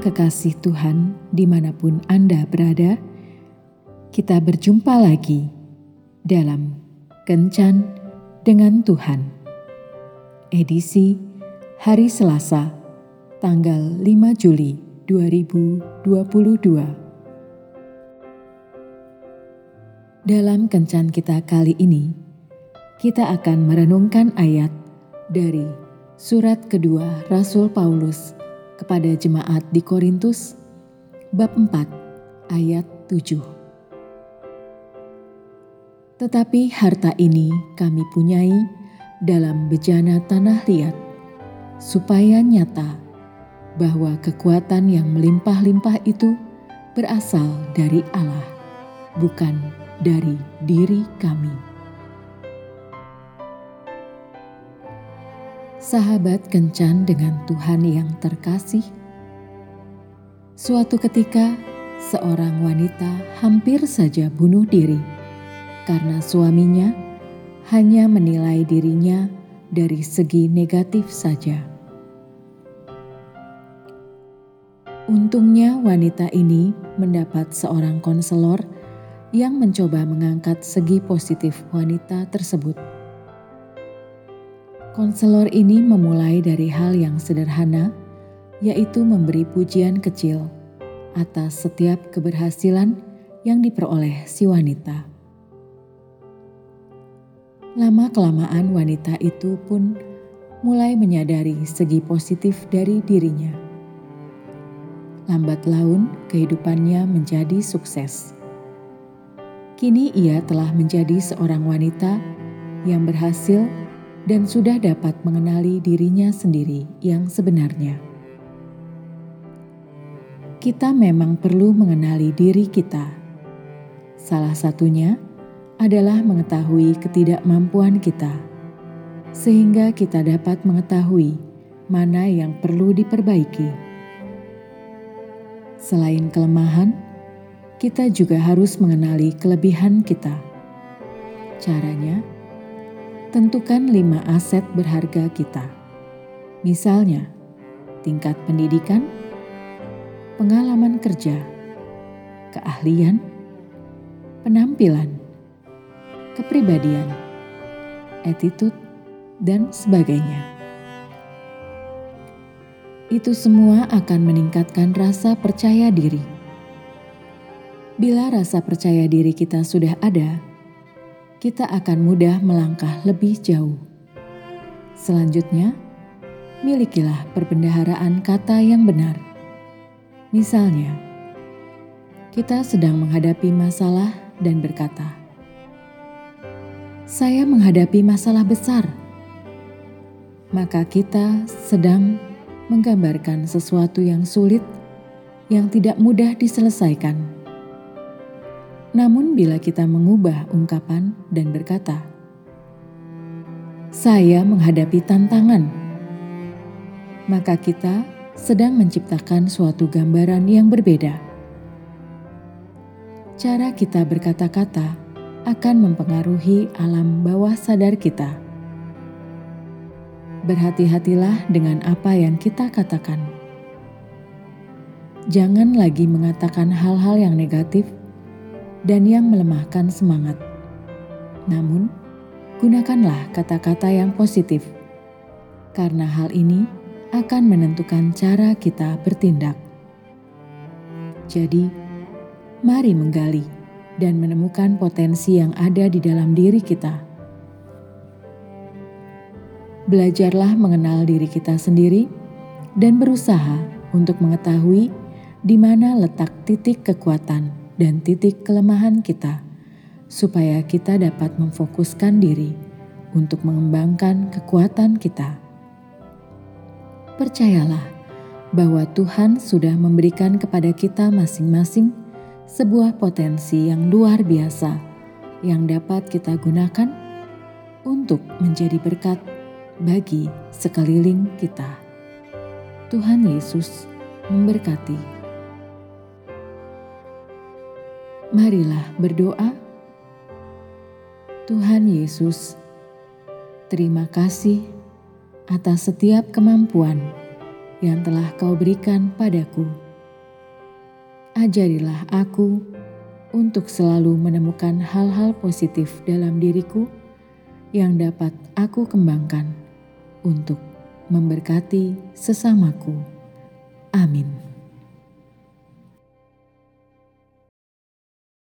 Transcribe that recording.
kekasih Tuhan, di mana pun Anda berada, kita berjumpa lagi dalam Kencan dengan Tuhan. Edisi hari Selasa, tanggal 5 Juli 2022. Dalam Kencan kita kali ini, kita akan merenungkan ayat dari surat kedua Rasul Paulus kepada jemaat di Korintus bab 4 ayat 7. Tetapi harta ini kami punyai dalam bejana tanah liat, supaya nyata bahwa kekuatan yang melimpah-limpah itu berasal dari Allah, bukan dari diri kami. Sahabat kencan dengan Tuhan yang terkasih. Suatu ketika, seorang wanita hampir saja bunuh diri karena suaminya hanya menilai dirinya dari segi negatif saja. Untungnya, wanita ini mendapat seorang konselor yang mencoba mengangkat segi positif wanita tersebut. Konselor ini memulai dari hal yang sederhana, yaitu memberi pujian kecil atas setiap keberhasilan yang diperoleh si wanita. Lama-kelamaan, wanita itu pun mulai menyadari segi positif dari dirinya. Lambat laun, kehidupannya menjadi sukses. Kini ia telah menjadi seorang wanita yang berhasil dan sudah dapat mengenali dirinya sendiri yang sebenarnya. Kita memang perlu mengenali diri kita. Salah satunya adalah mengetahui ketidakmampuan kita, sehingga kita dapat mengetahui mana yang perlu diperbaiki. Selain kelemahan, kita juga harus mengenali kelebihan kita. Caranya, tentukan lima aset berharga kita. Misalnya, tingkat pendidikan, pengalaman kerja, keahlian, penampilan, kepribadian, attitude, dan sebagainya. Itu semua akan meningkatkan rasa percaya diri. Bila rasa percaya diri kita sudah ada, kita akan mudah melangkah lebih jauh. Selanjutnya, milikilah perbendaharaan kata yang benar. Misalnya, kita sedang menghadapi masalah dan berkata, "Saya menghadapi masalah besar." Maka kita sedang menggambarkan sesuatu yang sulit yang tidak mudah diselesaikan namun, bila kita mengubah ungkapan dan berkata, "Saya menghadapi tantangan," maka kita sedang menciptakan suatu gambaran yang berbeda. Cara kita berkata-kata akan mempengaruhi alam bawah sadar kita. Berhati-hatilah dengan apa yang kita katakan. Jangan lagi mengatakan hal-hal yang negatif dan yang melemahkan semangat. Namun, gunakanlah kata-kata yang positif, karena hal ini akan menentukan cara kita bertindak. Jadi, mari menggali dan menemukan potensi yang ada di dalam diri kita. Belajarlah mengenal diri kita sendiri dan berusaha untuk mengetahui di mana letak titik kekuatan dan titik kelemahan kita, supaya kita dapat memfokuskan diri untuk mengembangkan kekuatan kita. Percayalah bahwa Tuhan sudah memberikan kepada kita masing-masing sebuah potensi yang luar biasa yang dapat kita gunakan untuk menjadi berkat bagi sekeliling kita. Tuhan Yesus memberkati. Marilah berdoa. Tuhan Yesus, terima kasih atas setiap kemampuan yang telah Kau berikan padaku ajarilah aku untuk selalu menemukan hal-hal positif dalam diriku yang dapat aku kembangkan untuk memberkati sesamaku. Amin.